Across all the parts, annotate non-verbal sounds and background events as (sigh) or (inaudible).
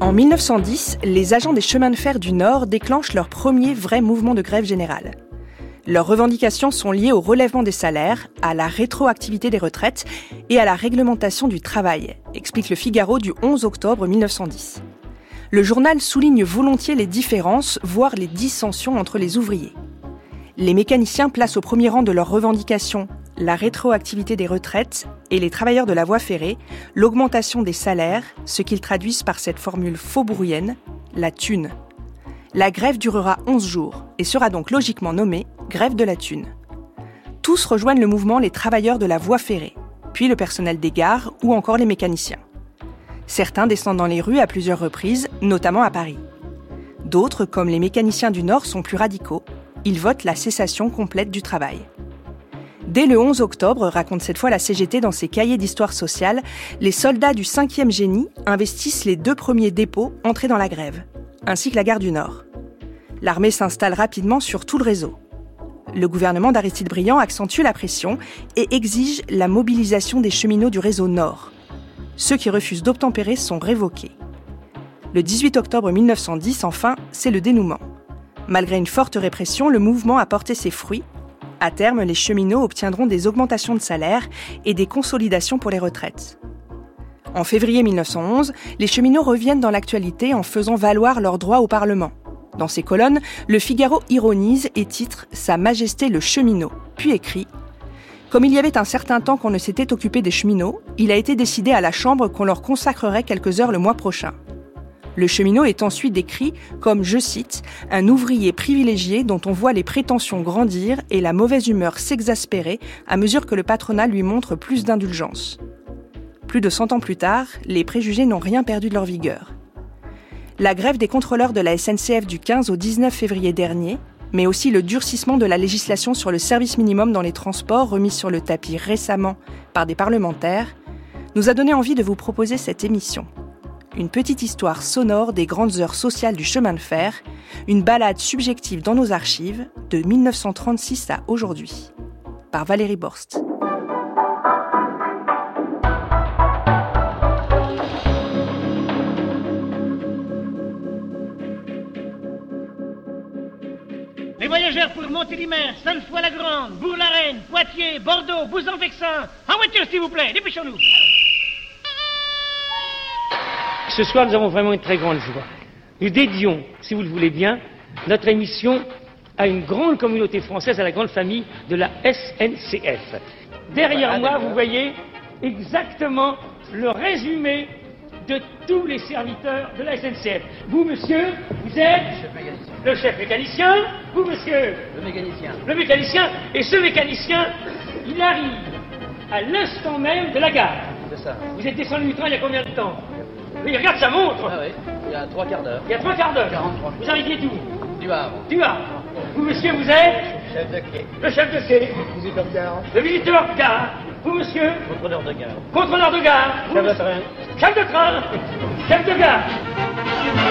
En 1910, les agents des chemins de fer du Nord déclenchent leur premier vrai mouvement de grève générale. Leurs revendications sont liées au relèvement des salaires, à la rétroactivité des retraites et à la réglementation du travail, explique le Figaro du 11 octobre 1910. Le journal souligne volontiers les différences, voire les dissensions entre les ouvriers. Les mécaniciens placent au premier rang de leurs revendications la rétroactivité des retraites et les travailleurs de la voie ferrée, l'augmentation des salaires, ce qu'ils traduisent par cette formule faubourienne, la thune. La grève durera 11 jours et sera donc logiquement nommée grève de la thune. Tous rejoignent le mouvement les travailleurs de la voie ferrée, puis le personnel des gares ou encore les mécaniciens. Certains descendent dans les rues à plusieurs reprises, notamment à Paris. D'autres, comme les mécaniciens du Nord, sont plus radicaux. Ils votent la cessation complète du travail. Dès le 11 octobre, raconte cette fois la CGT dans ses cahiers d'histoire sociale, les soldats du 5e génie investissent les deux premiers dépôts entrés dans la grève, ainsi que la gare du Nord. L'armée s'installe rapidement sur tout le réseau. Le gouvernement d'Aristide Briand accentue la pression et exige la mobilisation des cheminots du réseau Nord. Ceux qui refusent d'obtempérer sont révoqués. Le 18 octobre 1910, enfin, c'est le dénouement. Malgré une forte répression, le mouvement a porté ses fruits à terme, les cheminots obtiendront des augmentations de salaire et des consolidations pour les retraites. En février 1911, les cheminots reviennent dans l'actualité en faisant valoir leurs droits au Parlement. Dans ses colonnes, le Figaro ironise et titre Sa Majesté le cheminot, puis écrit Comme il y avait un certain temps qu'on ne s'était occupé des cheminots, il a été décidé à la Chambre qu'on leur consacrerait quelques heures le mois prochain. Le cheminot est ensuite décrit comme, je cite, un ouvrier privilégié dont on voit les prétentions grandir et la mauvaise humeur s'exaspérer à mesure que le patronat lui montre plus d'indulgence. Plus de 100 ans plus tard, les préjugés n'ont rien perdu de leur vigueur. La grève des contrôleurs de la SNCF du 15 au 19 février dernier, mais aussi le durcissement de la législation sur le service minimum dans les transports remis sur le tapis récemment par des parlementaires, nous a donné envie de vous proposer cette émission une petite histoire sonore des grandes heures sociales du chemin de fer, une balade subjective dans nos archives de 1936 à aujourd'hui, par Valérie Borst. Les voyageurs pour Montélimar, Sainte-Foy-la-Grande, Bourg-la-Reine, Poitiers, Bordeaux, Bouzan-Vexin. En voiture, s'il vous plaît, dépêchons-nous. Ce soir, nous avons vraiment une très grande joie. Nous dédions, si vous le voulez bien, notre émission à une grande communauté française, à la grande famille de la SNCF. Derrière moi, vous voyez exactement le résumé de tous les serviteurs de la SNCF. Vous, monsieur, vous êtes le chef mécanicien. Vous, monsieur, Le mécanicien. le mécanicien. Et ce mécanicien, il arrive à l'instant même de la gare. Ça. Vous êtes descendu du train il y a combien de temps? Oui, regarde sa montre. Ah oui, il y a trois quarts d'heure. Il y a trois quarts d'heure. 43. Vous arriviez d'où? Du Havre. Du Havre. Vous, monsieur, vous êtes? Chef de quai. le chef de quai, Visiteur de gare. le visiteur de gare. Vous, monsieur, Contrôleur de gare. contrôleur de gare. Vous, Chef de train. Chef de train. Chef de gare.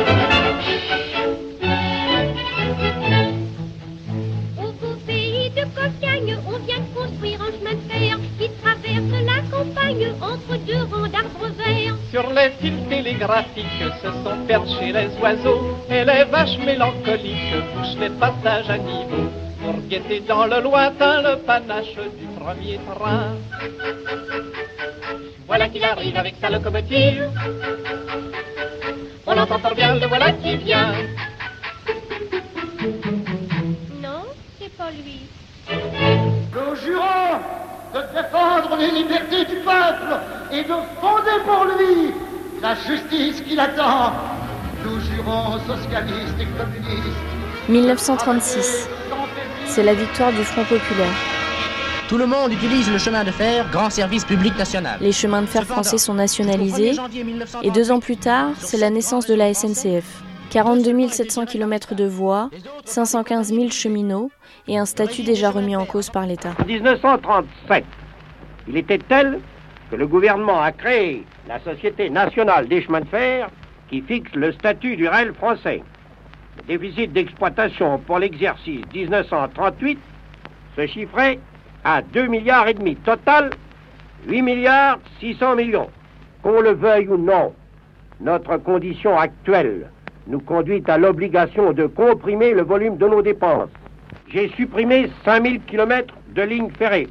Au beau pays de Cocagne, on vient de construire campagne entre deux rangs d'arbres verts. Sur les fils télégraphiques se sont perchés les oiseaux et les vaches mélancoliques bouchent les passages à niveau pour guetter dans le lointain le panache du premier train. Voilà qu'il arrive avec sa locomotive. On entend fort bien le voilà qui vient. Non, c'est pas lui. Jurons de défendre les libertés du peuple et de fonder pour lui la justice qu'il attend. Nous jurons socialistes et communistes. 1936. C'est la victoire du Front populaire. Tout le monde utilise le chemin de fer, grand service public national. Les chemins de fer français sont nationalisés et deux ans plus tard, c'est la naissance de la SNCF. 42 700 km de voies, 515 000 cheminots et un statut déjà remis en cause par l'État. En 1937, il était tel que le gouvernement a créé la Société nationale des chemins de fer qui fixe le statut du rail français. Le déficit d'exploitation pour l'exercice 1938 se chiffrait à 2 milliards et demi. Total, 8 milliards 600 millions. Qu'on le veuille ou non, notre condition actuelle nous conduit à l'obligation de comprimer le volume de nos dépenses. J'ai supprimé 5000 km de lignes ferrées.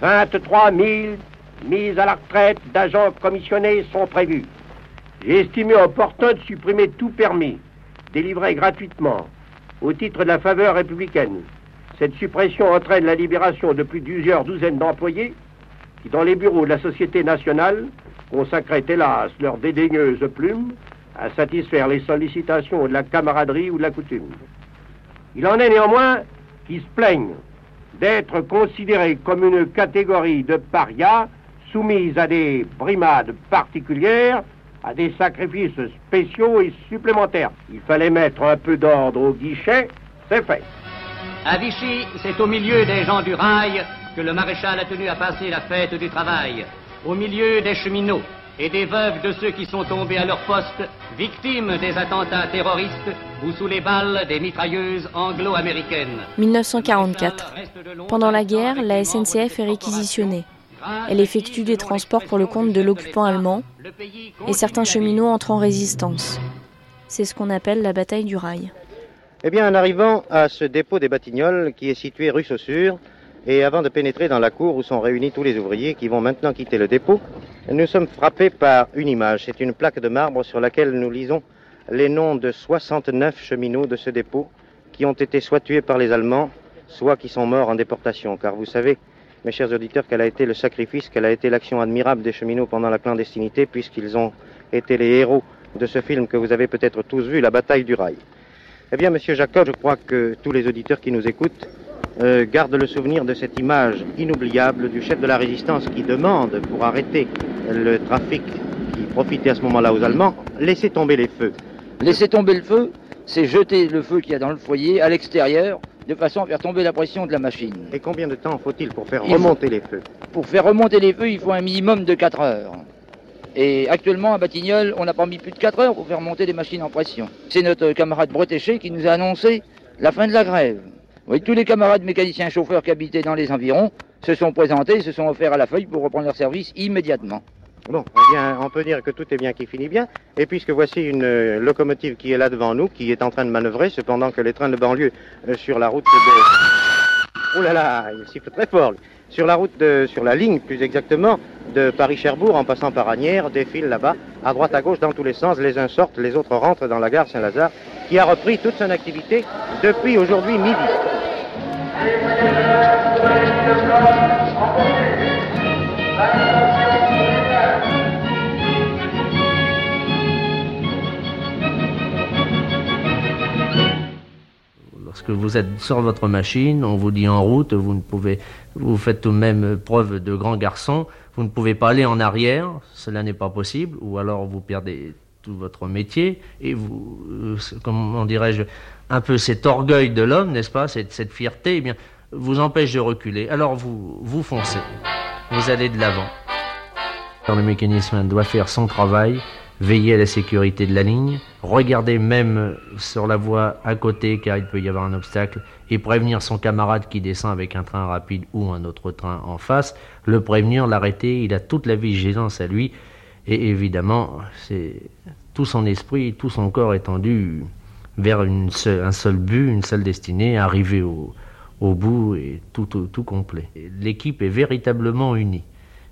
23 000 mises à la retraite d'agents commissionnés sont prévues. J'ai estimé opportun de supprimer tout permis, délivré gratuitement, au titre de la faveur républicaine. Cette suppression entraîne la libération de plus d'une douzaine d'employés qui, dans les bureaux de la Société nationale, consacraient hélas leurs dédaigneuses plumes à satisfaire les sollicitations de la camaraderie ou de la coutume. Il en est néanmoins qui se plaignent d'être considérés comme une catégorie de parias soumise à des brimades particulières, à des sacrifices spéciaux et supplémentaires. Il fallait mettre un peu d'ordre au guichet, c'est fait. À Vichy, c'est au milieu des gens du rail que le maréchal a tenu à passer la fête du travail, au milieu des cheminots et des veuves de ceux qui sont tombés à leur poste, victimes des attentats terroristes ou sous les balles des mitrailleuses anglo-américaines. 1944. Pendant la guerre, la SNCF est réquisitionnée. Elle effectue des transports pour le compte de l'occupant allemand et certains cheminots entrent en résistance. C'est ce qu'on appelle la bataille du rail. Eh bien, en arrivant à ce dépôt des Batignolles, qui est situé rue Saussure, et avant de pénétrer dans la cour où sont réunis tous les ouvriers qui vont maintenant quitter le dépôt, nous sommes frappés par une image. C'est une plaque de marbre sur laquelle nous lisons les noms de 69 cheminots de ce dépôt qui ont été soit tués par les Allemands, soit qui sont morts en déportation. Car vous savez, mes chers auditeurs, quel a été le sacrifice, quelle a été l'action admirable des cheminots pendant la clandestinité, puisqu'ils ont été les héros de ce film que vous avez peut-être tous vu, La bataille du rail. Eh bien, monsieur Jacob, je crois que tous les auditeurs qui nous écoutent euh, gardent le souvenir de cette image inoubliable du chef de la résistance qui demande, pour arrêter le trafic qui profitait à ce moment-là aux Allemands, laisser tomber les feux. Laisser tomber le feu, c'est jeter le feu qu'il y a dans le foyer à l'extérieur, de façon à faire tomber la pression de la machine. Et combien de temps faut-il pour faire remonter les feux? Pour faire remonter les feux, il faut un minimum de 4 heures. Et actuellement, à Batignolles, on n'a pas mis plus de 4 heures pour faire monter des machines en pression. C'est notre camarade Bretéché qui nous a annoncé la fin de la grève. Oui, tous les camarades mécaniciens chauffeurs qui habitaient dans les environs se sont présentés et se sont offerts à la feuille pour reprendre leur service immédiatement. Bon, eh bien, on peut dire que tout est bien qui finit bien. Et puisque voici une euh, locomotive qui est là devant nous, qui est en train de manœuvrer, cependant que les trains de banlieue euh, sur la route de... Oh là là, il siffle très fort. Sur la route de... sur la ligne, plus exactement, de Paris-Cherbourg, en passant par Agnières, défilent là-bas, à droite, à gauche, dans tous les sens. Les uns sortent, les autres rentrent dans la gare Saint-Lazare, qui a repris toute son activité depuis aujourd'hui midi. Lorsque vous êtes sur votre machine, on vous dit en route, vous ne pouvez, vous faites tout de même preuve de grand garçon, vous ne pouvez pas aller en arrière, cela n'est pas possible, ou alors vous perdez tout votre métier et vous, euh, comment dirais-je, un peu cet orgueil de l'homme, n'est-ce pas, cette, fierté, eh bien, vous empêche de reculer. Alors vous, vous foncez, vous allez de l'avant. Le mécanicien doit faire son travail, veiller à la sécurité de la ligne, regarder même sur la voie à côté car il peut y avoir un obstacle et prévenir son camarade qui descend avec un train rapide ou un autre train en face, le prévenir, l'arrêter, il a toute la vigilance à lui et évidemment c'est tout son esprit, tout son corps étendu vers une un seul but, une seule destinée, arriver au, bout et tout, tout, complet. L'équipe est véritablement unie.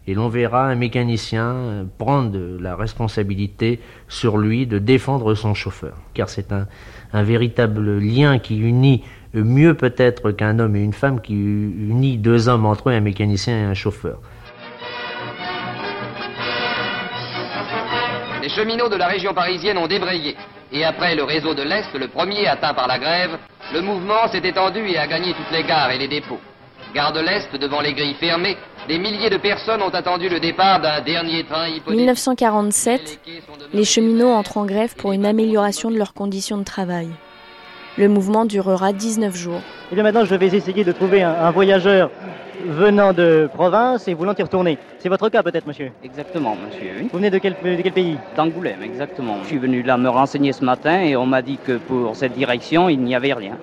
Et l'on verra un mécanicien prendre la responsabilité sur lui de défendre son chauffeur. Car c'est un, véritable lien qui unit mieux peut-être qu'un homme et une femme qui unit deux hommes entre eux, un mécanicien et un chauffeur. Les cheminots de la région parisienne ont débrayé. Et après le réseau de l'Est, le premier atteint par la grève, le mouvement s'est étendu et a gagné toutes les gares et les dépôts. Gare de l'Est, devant les grilles fermées, des milliers de personnes ont attendu le départ d'un dernier train hypothétique. 1947, les cheminots entrent en grève pour une amélioration de leurs conditions de travail. Le mouvement durera 19 jours. Et bien maintenant, je vais essayer de trouver un, un voyageur venant de province et voulant y retourner. C'est votre cas peut-être, monsieur Exactement, monsieur. oui. Vous venez de quel, de quel pays D'Angoulême, exactement. Je suis venu là me renseigner ce matin et on m'a dit que pour cette direction, il n'y avait rien.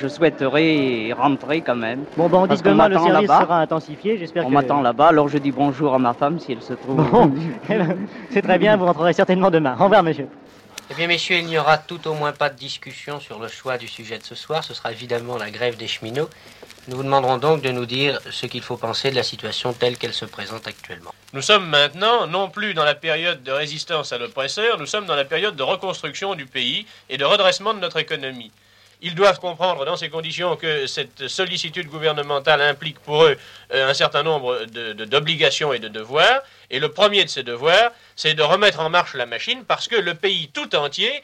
Je souhaiterais rentrer quand même. Bon, ben on dit que qu'on demain le m'attend service là-bas. sera intensifié. J'espère On que. m'attend là-bas, alors je dis bonjour à ma femme si elle se trouve. Bon, (laughs) eh ben, c'est très bien, vous rentrerez certainement demain. Au revoir, monsieur. Eh bien, messieurs, il n'y aura tout au moins pas de discussion sur le choix du sujet de ce soir. Ce sera évidemment la grève des cheminots. Nous vous demanderons donc de nous dire ce qu'il faut penser de la situation telle qu'elle se présente actuellement. Nous sommes maintenant non plus dans la période de résistance à l'oppresseur, nous sommes dans la période de reconstruction du pays et de redressement de notre économie. Ils doivent comprendre dans ces conditions que cette sollicitude gouvernementale implique pour eux euh, un certain nombre d'obligations et de devoirs. Et le premier de ces devoirs, c'est de remettre en marche la machine parce que le pays tout entier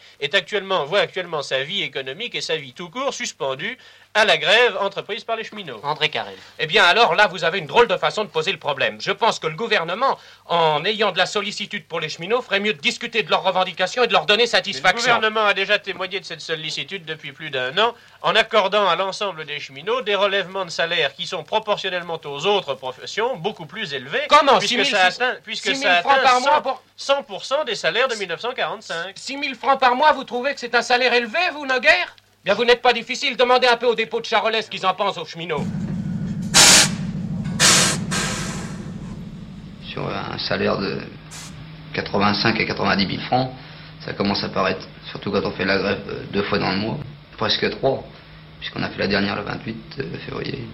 voit actuellement sa vie économique et sa vie tout court suspendue à la grève entreprise par les cheminots. André Carrel. Eh bien alors là, vous avez une drôle de façon de poser le problème. Je pense que le gouvernement, en ayant de la sollicitude pour les cheminots, ferait mieux de discuter de leurs revendications et de leur donner Le satisfaction. gouvernement a déjà témoigné de cette sollicitude depuis plus d'un an en accordant à l'ensemble des cheminots des relèvements de salaire qui sont proportionnellement aux autres professions beaucoup plus élevés. Comment puisque 6 000 ça atteint, puisque 6 000 ça francs atteint par mois 100 pour- 100% des salaires de 1945. 6 000 francs par mois, vous trouvez que c'est un salaire élevé, vous, Noguer Bien, vous n'êtes pas difficile. Demandez un peu au dépôt de Charolais ce qu'ils en pensent aux cheminots. sur un salaire de 85 à 90 000 francs, ça commence à paraître, surtout quand on fait la grève euh, deux fois dans le mois, presque trois, puisqu'on a fait la dernière le 28 février.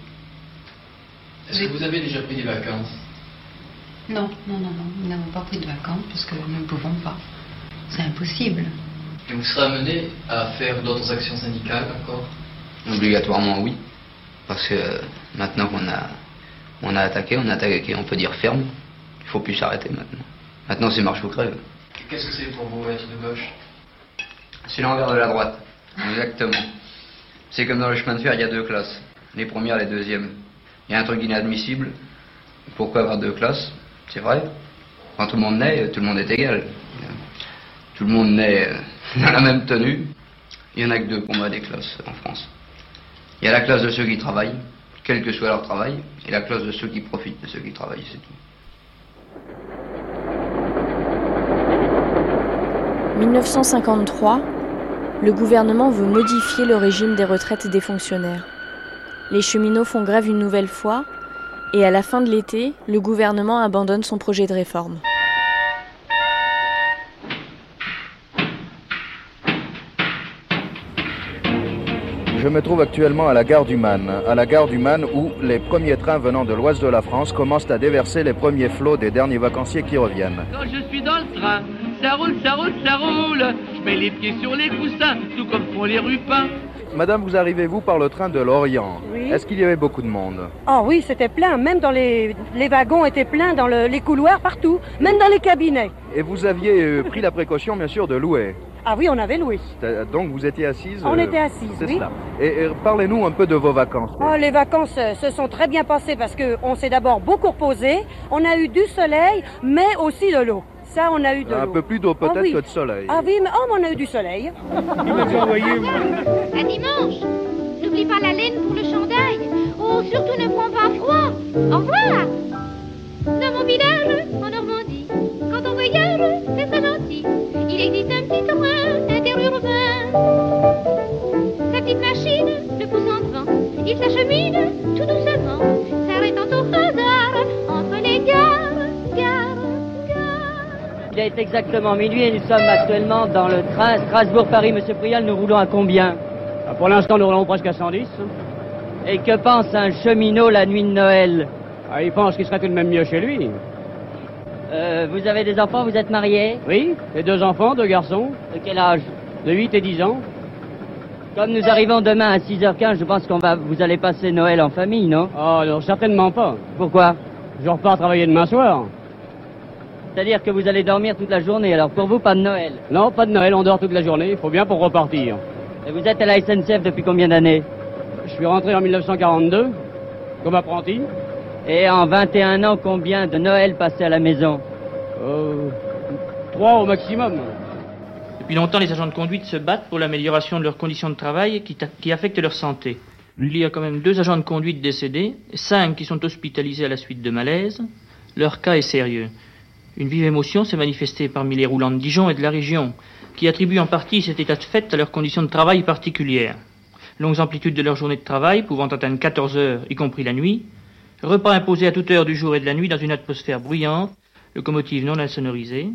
Est-ce que vous avez déjà pris des vacances? Non, non, non, non, nous n'avons pas pris de vacances parce que nous ne pouvons pas. C'est impossible. Et vous serez amené à faire d'autres actions syndicales encore? Obligatoirement oui, parce que euh, maintenant qu'on a, on a attaqué, on a attaqué, on peut dire ferme, il faut plus s'arrêter maintenant. Maintenant c'est marche ou crève. Qu'est-ce que c'est pour vous être de gauche? C'est l'envers de la droite, exactement. C'est comme dans le chemin de fer, il y a deux classes, les premières et les deuxièmes. Il y a un truc inadmissible. Pourquoi avoir deux classes? C'est vrai. Quand tout le monde naît, tout le monde est égal. Tout le monde naît euh, (laughs) dans la même tenue. Il n'y en a que deux pour moi des classes en France. Il y a la classe de ceux qui travaillent, quel que soit leur travail, et la classe de ceux qui profitent de ceux qui travaillent, c'est tout. 1953, le gouvernement veut modifier le régime des retraites des fonctionnaires. Les cheminots font grève une nouvelle fois et à la fin de l'été, le gouvernement abandonne son projet de réforme. Je me trouve actuellement à la gare du Maine, à la gare du Maine où les premiers trains venant de l'ouest de la France commencent à déverser les premiers flots des derniers vacanciers qui reviennent. Quand je suis dans le train, ça roule, ça roule, ça roule. Je mets les pieds sur les coussins, tout comme font les rupins. Madame, vous arrivez-vous par le train de Lorient? Oui. Est-ce qu'il y avait beaucoup de monde? Ah oui, c'était plein. Même dans les, les wagons étaient pleins, dans le- les couloirs, partout. Même dans les cabinets. Et vous aviez euh, pris la précaution, bien sûr, de louer? Ah oui, on avait loué. C'est- Donc vous étiez assise On euh, était assises, c'est oui. cela. Et, et parlez-nous un peu de vos vacances. Oh, les vacances euh, se sont très bien passées parce qu'on s'est d'abord beaucoup reposé. On a eu du soleil, mais aussi de l'eau. Ça, on a eu de Un peu plus d'eau peut-être Ah oui. que de soleil. Ah oui, mais, oh, mais on a eu du soleil. À dimanche. N'oublie pas la laine pour le chandail. Oh, surtout ne prends pas froid. Au revoir. Dans mon village, en Normandie, quand on voyage, c'est très gentil. Il existe un petit train interurbain. Sa petite machine le pousse en devant. Il s'achemine tout doucement, Il est exactement minuit et nous sommes actuellement dans le train Strasbourg-Paris. Monsieur Prial, nous roulons à combien? Pour l'instant, nous roulons presque à 110. Et que pense un cheminot la nuit de Noël? Ah, il pense qu'il serait tout de même mieux chez lui. Euh, Vous avez des enfants, vous êtes mariés Oui, et deux enfants, deux garçons. De quel âge? De 8 et 10 ans. Comme nous arrivons demain à 6h15, je pense qu'on va, vous allez passer Noël en famille, non? Oh, non, certainement pas. Pourquoi? Je repars travailler demain soir. C'est-à-dire que vous allez dormir toute la journée, alors pour vous, pas de Noël. Non, pas de Noël, on dort toute la journée. Il faut bien pour repartir. Et vous êtes à la SNCF depuis combien d'années Je suis rentré en 1942. Comme apprenti Et en 21 ans, combien de Noël passés à la maison euh, Trois au maximum. Depuis longtemps, les agents de conduite se battent pour l'amélioration de leurs conditions de travail qui, qui affectent leur santé. Il y a quand même deux agents de conduite décédés, cinq qui sont hospitalisés à la suite de malaise. Leur cas est sérieux. Une vive émotion s'est manifestée parmi les roulants de Dijon et de la région, qui attribuent en partie cet état de fait à leurs conditions de travail particulières. Longues amplitudes de leur journée de travail, pouvant atteindre 14 heures, y compris la nuit. Repas imposés à toute heure du jour et de la nuit dans une atmosphère bruyante, locomotive non insonorisée.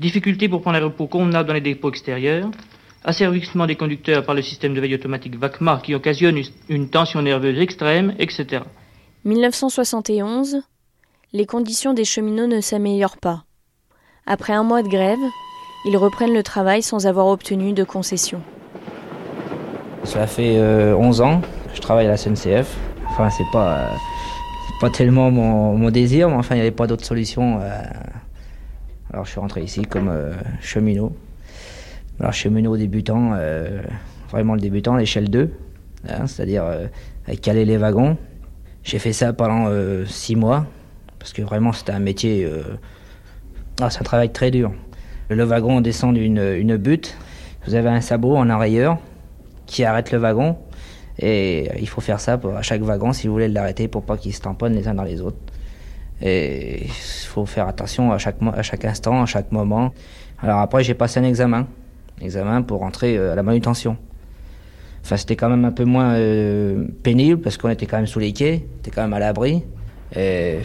Difficultés pour prendre un repos convenable dans les dépôts extérieurs asservissement des conducteurs par le système de veille automatique VACMA qui occasionne une tension nerveuse extrême, etc. 1971, les conditions des cheminots ne s'améliorent pas. Après un mois de grève, ils reprennent le travail sans avoir obtenu de concession. Ça fait 11 euh, ans que je travaille à la SNCF. Enfin, c'est pas, euh, pas tellement mon, désir, mais enfin, il n'y avait pas d'autre solution. Euh. Alors, je suis rentré ici comme cheminot. Alors cheminot débutant, euh, vraiment le débutant, l'échelle 2, hein, c'est-à-dire euh, caler les wagons. J'ai fait ça pendant 6 euh, mois, parce que vraiment c'était un métier, ah, c'est un travail très dur. Le wagon descend d'une une butte, vous avez un sabot en enrayeur qui arrête le wagon, et il faut faire ça pour, à chaque wagon si vous voulez l'arrêter pour pas qu'il se tamponne les uns dans les autres. Et il faut faire attention à chaque, à chaque instant, à chaque moment. Alors après j'ai passé un examen examen pour rentrer euh, à la manutention. Enfin, c'était quand même un peu moins euh, pénible parce qu'on était quand même sous les quais, on était quand même à l'abri. Et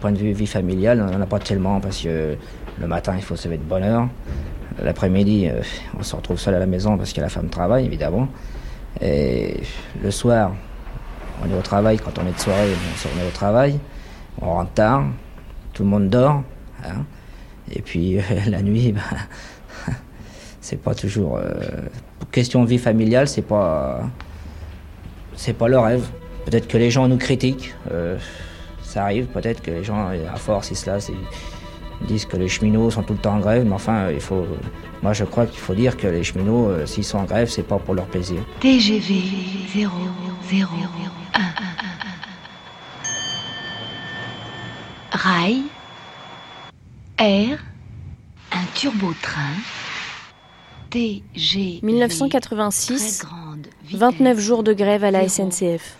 point de vue vie familiale, on n'en a pas tellement parce que le matin, il faut se lever de bonne heure. L'après-midi, euh, on se retrouve seul à la maison parce que la femme travaille, évidemment. Et le soir, on est au travail. Quand on est de soirée, on est au travail. On rentre tard. Tout le monde dort. Hein. Et puis (laughs) la nuit, bah, (laughs) c'est pas toujours. Euh, question vie familiale, c'est pas. C'est pas le rêve. Peut-être que les gens nous critiquent. Euh, ça arrive, peut-être que les gens, à force, ils se disent que les cheminots sont tout le temps en grève, mais enfin, il faut. Moi, je crois qu'il faut dire que les cheminots, euh, s'ils sont en grève, c'est pas pour leur plaisir. TGV 0, 0, 1, 1, 1. Rail, air, un turbo-train, 1986, 29 jours de grève à la SNCF.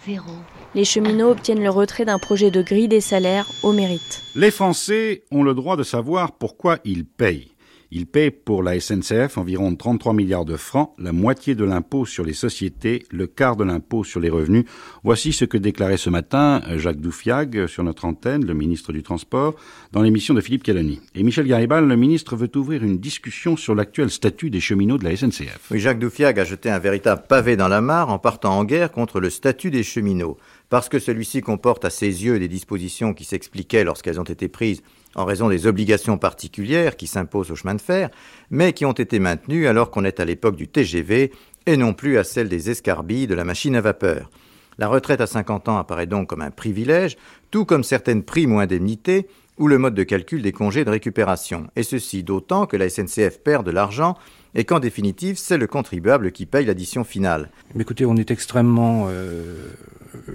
Les cheminots obtiennent le retrait d'un projet de grille des salaires au mérite. Les Français ont le droit de savoir pourquoi ils payent. Il paie pour la SNCF environ 33 milliards de francs, la moitié de l'impôt sur les sociétés, le quart de l'impôt sur les revenus. Voici ce que déclarait ce matin Jacques Doufiag sur notre antenne, le ministre du Transport, dans l'émission de Philippe Calani. Et Michel Garibal, le ministre, veut ouvrir une discussion sur l'actuel statut des cheminots de la SNCF. Oui, Jacques Doufiag a jeté un véritable pavé dans la mare en partant en guerre contre le statut des cheminots. Parce que celui-ci comporte à ses yeux des dispositions qui s'expliquaient lorsqu'elles ont été prises en raison des obligations particulières qui s'imposent au chemin de fer, mais qui ont été maintenues alors qu'on est à l'époque du TGV et non plus à celle des escarbilles de la machine à vapeur. La retraite à 50 ans apparaît donc comme un privilège, tout comme certaines primes ou indemnités ou le mode de calcul des congés de récupération, et ceci d'autant que la SNCF perd de l'argent et qu'en définitive, c'est le contribuable qui paye l'addition finale. Écoutez, on est extrêmement euh,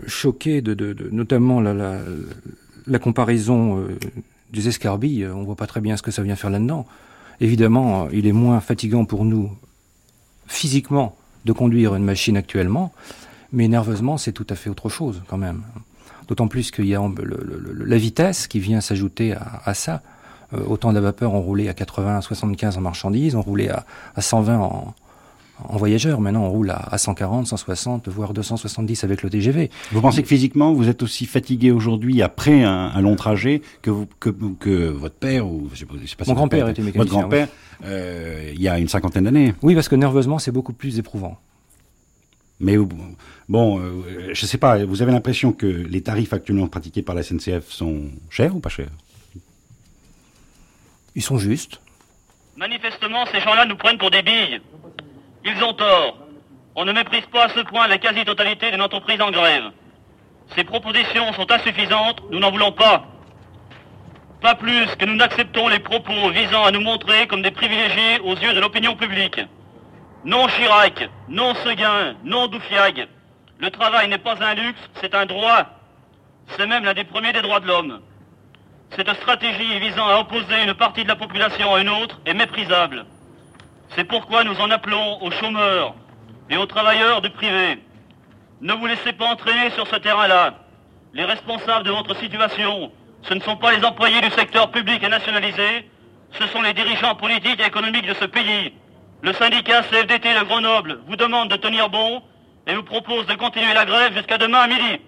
choqué de, notamment la, la, comparaison euh, des escarbilles, on voit pas très bien ce que ça vient faire là-dedans. Évidemment, il est moins fatigant pour nous physiquement de conduire une machine actuellement, mais nerveusement, c'est tout à fait autre chose quand même. D'autant plus qu'il y a la vitesse qui vient s'ajouter à, ça. Euh, autant de la vapeur, on roulait à 80, 75 en marchandises, on roulait à, à 120 en, en voyageur. Maintenant, on roule à, 140, 160, voire 270 avec le TGV. Vous pensez que physiquement, vous êtes aussi fatigué aujourd'hui après un, long trajet que, que, votre père ou je sais pas, pas mon grand-père était mécanicien. Votre grand-père, euh, il y a une cinquantaine d'années. Oui, parce que nerveusement, c'est beaucoup plus éprouvant. Mais bon, je euh, je sais pas. Vous avez l'impression que les tarifs actuellement pratiqués par la SNCF sont chers ou pas chers? Ils sont justes. Manifestement, ces gens-là nous prennent pour des billes. Ils ont tort. On ne méprise pas à ce point la quasi-totalité d'une entreprise en grève. Ces propositions sont insuffisantes, nous n'en voulons pas. Pas plus que nous n'acceptons les propos visant à nous montrer comme des privilégiés aux yeux de l'opinion publique. Non Chirac, non Seguin, non Doufiag. Le travail n'est pas un luxe, c'est un droit. C'est même l'un des premiers des droits de l'homme. Cette stratégie visant à opposer une partie de la population à une autre est méprisable. C'est pourquoi nous en appelons aux chômeurs et aux travailleurs du privé. Ne vous laissez pas entraîner sur ce terrain-là. Les responsables de votre situation, ce ne sont pas les employés du secteur public et nationalisé, ce sont les dirigeants politiques et économiques de ce pays. Le syndicat CFDT de Grenoble vous demande de tenir bon et vous propose de continuer la grève jusqu'à demain à midi.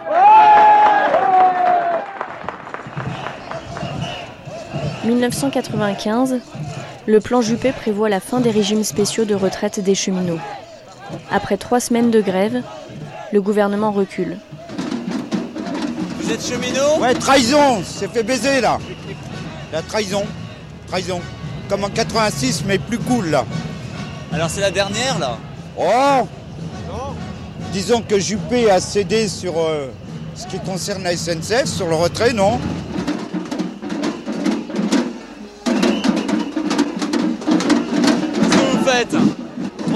1995, le plan Juppé prévoit la fin des régimes spéciaux de retraite des cheminots. Après trois semaines de grève, le gouvernement recule. Vous êtes cheminot? Ouais, trahison, c'est fait baiser là. La trahison, trahison. Comme en 86, mais plus cool là. Alors c'est la dernière là? Oh Disons que Juppé a cédé sur euh, ce qui concerne la SNCF, sur le retrait, non?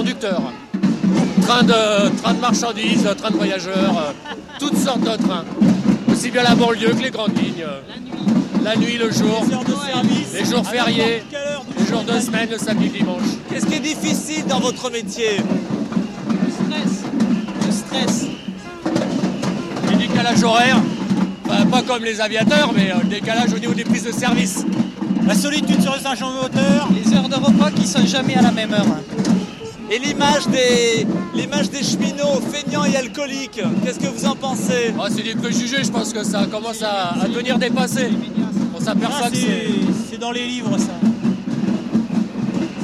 Conducteur. Train de, train de marchandises, train de voyageurs, euh, toutes sortes de trains. Aussi bien la banlieue que les grandes lignes. La nuit, le jour, les jours fériés, les jours de semaine, le samedi, le dimanche. Qu'est-ce qui est difficile dans votre métier? Le stress. Le stress. Les décalages horaires, enfin, pas comme les aviateurs, mais euh, le décalage au niveau des prises de service. La solitude sur le Saint-Jean-Moteur Les heures de repas qui sont jamais à la même heure. Et l'image des, l'image des cheminots feignants et alcooliques, qu'est-ce que vous en pensez? Ah, c'est des préjugés, je pense que ça commence à, à devenir dépassé. On s'aperçoit Ah, que c'est... c'est dans les livres ça.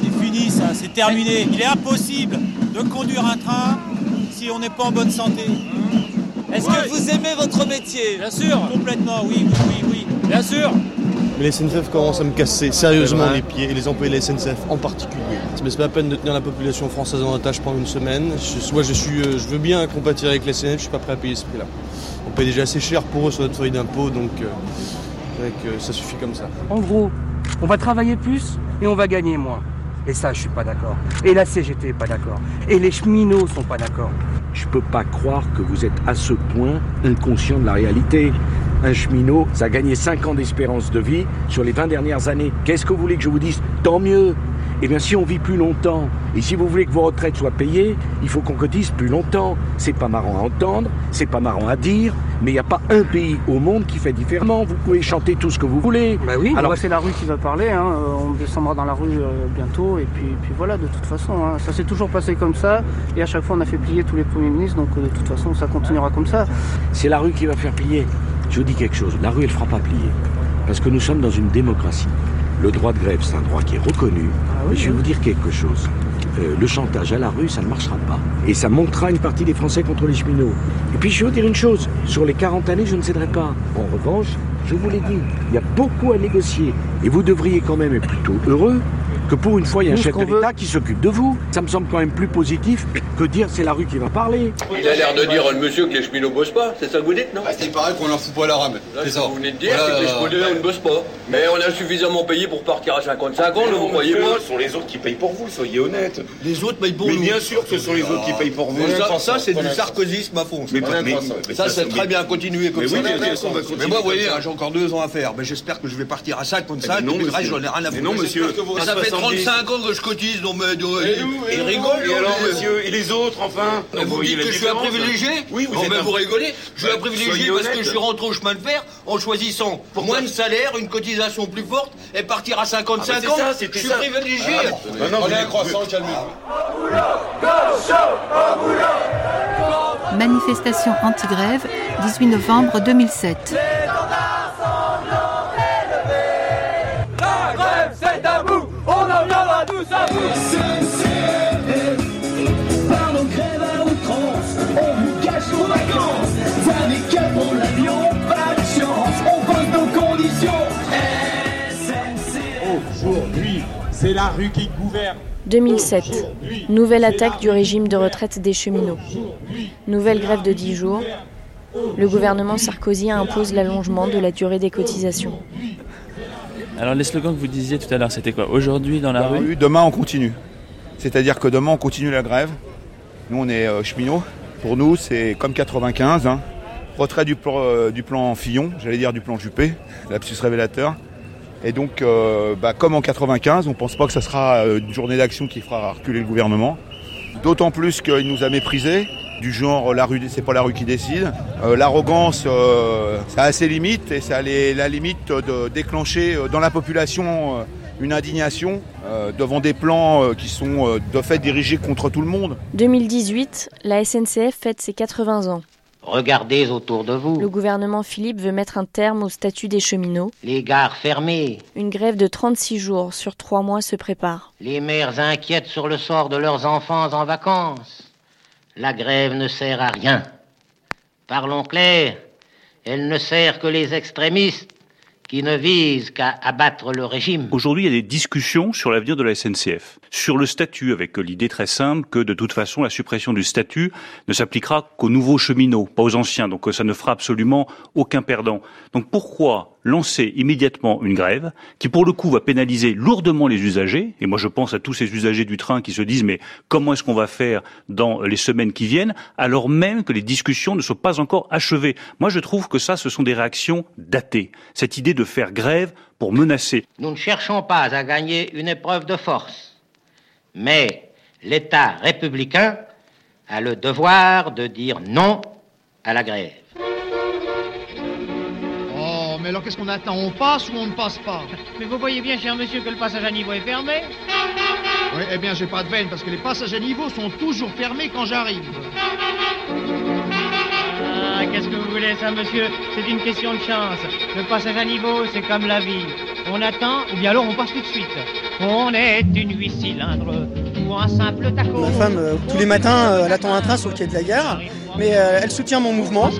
C'est fini ça, c'est terminé. Il est impossible de conduire un train si on n'est pas en bonne santé. Est-ce que vous aimez votre métier? Bien sûr Complètement, oui, oui, oui, oui. Bien sûr Mais la SNCF commence à me casser sérieusement les pieds, et les employés de la SNCF en particulier. Mais c'est pas la peine de tenir la population française en otage pendant une semaine. Je, moi, je, suis, euh, je veux bien compatir avec la SNCF, je suis pas prêt à payer ce prix-là. On paye déjà assez cher pour eux sur notre feuille d'impôt, donc euh, c'est vrai que ça suffit comme ça. En gros, on va travailler plus et on va gagner moins. Et ça, je suis pas d'accord. Et la CGT est pas d'accord. Et les cheminots sont pas d'accord. Je peux pas croire que vous êtes à ce point inconscient de la réalité. Un cheminot, ça a gagné 5 ans d'espérance de vie sur les 20 dernières années. Qu'est-ce que vous voulez que je vous dise? Tant mieux. Eh bien, si on vit plus longtemps, et si vous voulez que vos retraites soient payées, il faut qu'on cotise plus longtemps. C'est pas marrant à entendre, c'est pas marrant à dire, mais il n'y a pas un pays au monde qui fait différemment. Vous pouvez chanter tout ce que vous voulez. Bah oui, Alors, c'est la rue qui va parler. hein. Euh, On descendra dans la rue euh, bientôt. Et puis, puis voilà, de toute façon. hein. Ça s'est toujours passé comme ça. Et à chaque fois, on a fait plier tous les premiers ministres. Donc, euh, de toute façon, ça continuera comme ça. C'est la rue qui va faire plier. Je vous dis quelque chose, la rue elle fera pas plier. Parce que nous sommes dans une démocratie. Le droit de grève, c'est un droit qui est reconnu. Mais je vais vous dire quelque chose. Euh, le chantage à la rue, ça ne marchera pas. Et ça montera une partie des Français contre les cheminots. Et puis je vais vous dire une chose, sur les 40 années, je ne céderai pas. En revanche, je vous l'ai dit, il y a beaucoup à négocier. Et vous devriez quand même être plutôt heureux que pour une fois, il y a un chef de l'État qui s'occupe de vous. Ça me semble quand même plus positif que dire c'est la rue qui va parler. Il a l'air de dire, le monsieur, que les cheminots bossent pas. C'est ça que vous dites, non C'est pareil qu'on en fout pas la rame. C'est ce ça. que vous venez de dire, Voilà, c'est que les euh, cheminots ne bossent pas. Mais on a suffisamment payé pour partir à 55 ans, ne vous croyez pas Ce sont les autres qui payent pour vous, soyez honnêtes. Les autres payent pour mais nous. bien sûr que ce sont les autres qui payent pour vous. Mais ça, c'est du sarkozysme à fond. Mais mais- mais ça, ça, c'est mais- très bien, continuez comme Mais ça. oui, bien sûr qu'on va continuer Mais moi, vous voyez, hein, j'ai encore deux ans à faire. Mais j'espère que je vais partir à 55, Eh ben non, et puis le reste, monsieur. j'en ai rien à Mais foutre. non, monsieur. J'espère que vous- À Ça fait 70. 35 ans que je cotise, donc mais, Et nous, et nous, rigole. Et alors, monsieur, et les autres, enfin vous voyez dites que je suis un différence privilégié Oui, vous Oh, êtes mais un- vous rigolez. Je suis un privilégié parce que je suis rentré au chemin de fer en choisissant moins de salaire, une cotisation plus forte et partir à 55 Ah, ans. c'est ça, je suis ça. privilégié. Ah, bon, maintenant, Prenez vous- un croissant, calmez-vous. Manifestation anti-grève, 18 novembre 2007. C'est la rue qui gouverne. 2007. Nouvelle attaque du régime de retraite des cheminots. Nouvelle grève de 10 jours. Le gouvernement Sarkozy impose l'allongement de la durée des cotisations. Alors les slogans que vous disiez tout à l'heure, c'était quoi? Aujourd'hui dans la rue? Demain, on continue. C'est-à-dire que demain, on continue la grève. Nous, on est euh, cheminots. Pour nous, c'est comme 95, hein. retrait du plan, euh, du plan Fillon, j'allais dire du plan Juppé, (laughs) lapsus révélateur. Et donc, euh, bah, comme en 95, on ne pense pas que ce sera euh, une journée d'action qui fera reculer le gouvernement. D'autant plus qu'il nous a méprisés, du genre la rue, c'est pas la rue qui décide. Euh, L'arrogance, ça a ses limites et ça a la limite de déclencher dans la population une indignation devant des plans qui sont de fait dirigés contre tout le monde. 2018, la SNCF fête ses 80 ans. Regardez autour de vous. Le gouvernement Philippe veut mettre un terme au statut des cheminots. Les gares fermées. Une grève de 36 jours sur 3 mois se prépare. Les mères inquiètes sur le sort de leurs enfants en vacances. La grève ne sert à rien. Parlons clair, elle ne sert que les extrémistes qui ne visent qu'à abattre le régime. Aujourd'hui, il y a des discussions sur l'avenir de la SNCF, sur le statut, avec l'idée très simple que de toute façon, la suppression du statut ne s'appliquera qu'aux nouveaux cheminots, pas aux anciens. Donc ça ne fera absolument aucun perdant. Donc pourquoi lancer immédiatement une grève qui, pour le coup, va pénaliser lourdement les usagers Et moi, je pense à tous ces usagers du train qui se disent mais comment est-ce qu'on va faire dans les semaines qui viennent, alors même que les discussions ne sont pas encore achevées. Moi, je trouve que ça, ce sont des réactions datées. Cette idée de faire grève pour menacer. Nous ne cherchons pas à gagner une épreuve de force, mais l'État républicain a le devoir de dire non à la grève. Mais alors qu'est-ce qu'on attend? On passe ou on ne passe pas? (laughs) Mais vous voyez bien, cher monsieur, que le passage à niveau est fermé Oui, eh bien, j'ai pas de veine parce que les passages à niveau sont toujours fermés quand j'arrive. Ah, qu'est-ce que vous voulez, ça, monsieur? C'est une question de chance. Le passage à niveau, c'est comme la vie. On attend, ou bien alors on passe tout de suite. On est une huit cylindres ou un simple taco. Ma femme, euh, tous les matins, euh, elle attend un train sur le quai de la gare, mais euh, elle soutient mon mouvement.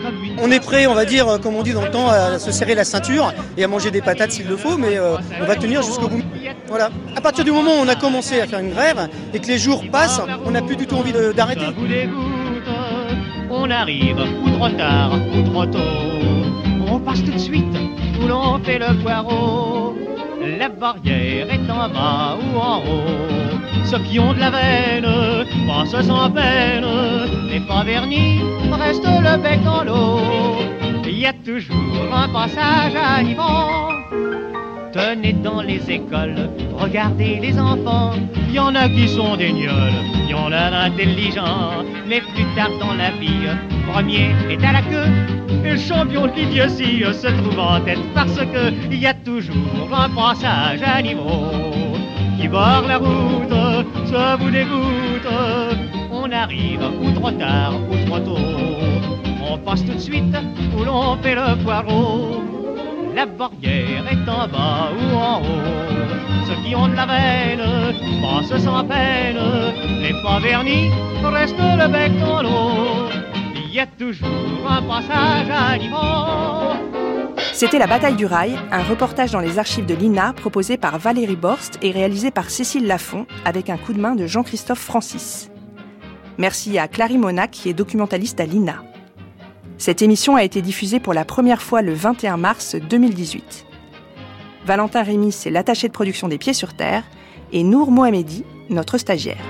On est prêt, on va dire, comme on dit dans le temps, à se serrer la ceinture et à manger des patates s'il le faut, mais on va tenir jusqu'au bout. Voilà. À partir du moment où on a commencé à faire une grève et que les jours passent, on n'a plus du tout envie d'arrêter. On arrive, ou trop tard, ou trop tôt. On passe tout de suite, où l'on fait le poireau. La barrière est en bas ou en haut. Ceux qui ont de la veine passent sans peine. Les pas vernis restent le bec dans l'eau. Il y a toujours un passage à niveau. Tenez dans les écoles, regardez les enfants. Il y en a qui sont des gnolls, il y en a d'intelligents. Mais plus tard dans la vie, premier est à la queue. Et le champion de l'idiotie se trouve en tête parce que il y a toujours un passage à niveau qui barre la route, ça vous dégoûte. On arrive ou trop tard ou trop tôt. On passe tout de suite où l'on fait le poireau. La barrière est en bas ou en haut. Ceux qui ont de la veine passent sans peine. Les pas vernis restent le bec dans l'eau. Il y a toujours un passage à niveau. C'était La bataille du rail, un reportage dans les archives de l'INA proposé par Valérie Borst et réalisé par Cécile Lafont avec un coup de main de Jean-Christophe Francis. Merci à Clary Monac qui est documentaliste à l'INA. Cette émission a été diffusée pour la première fois le 21 mars 2018. Valentin Rémy, c'est l'attaché de production des Pieds sur Terre, et Nour Mohamedi, notre stagiaire.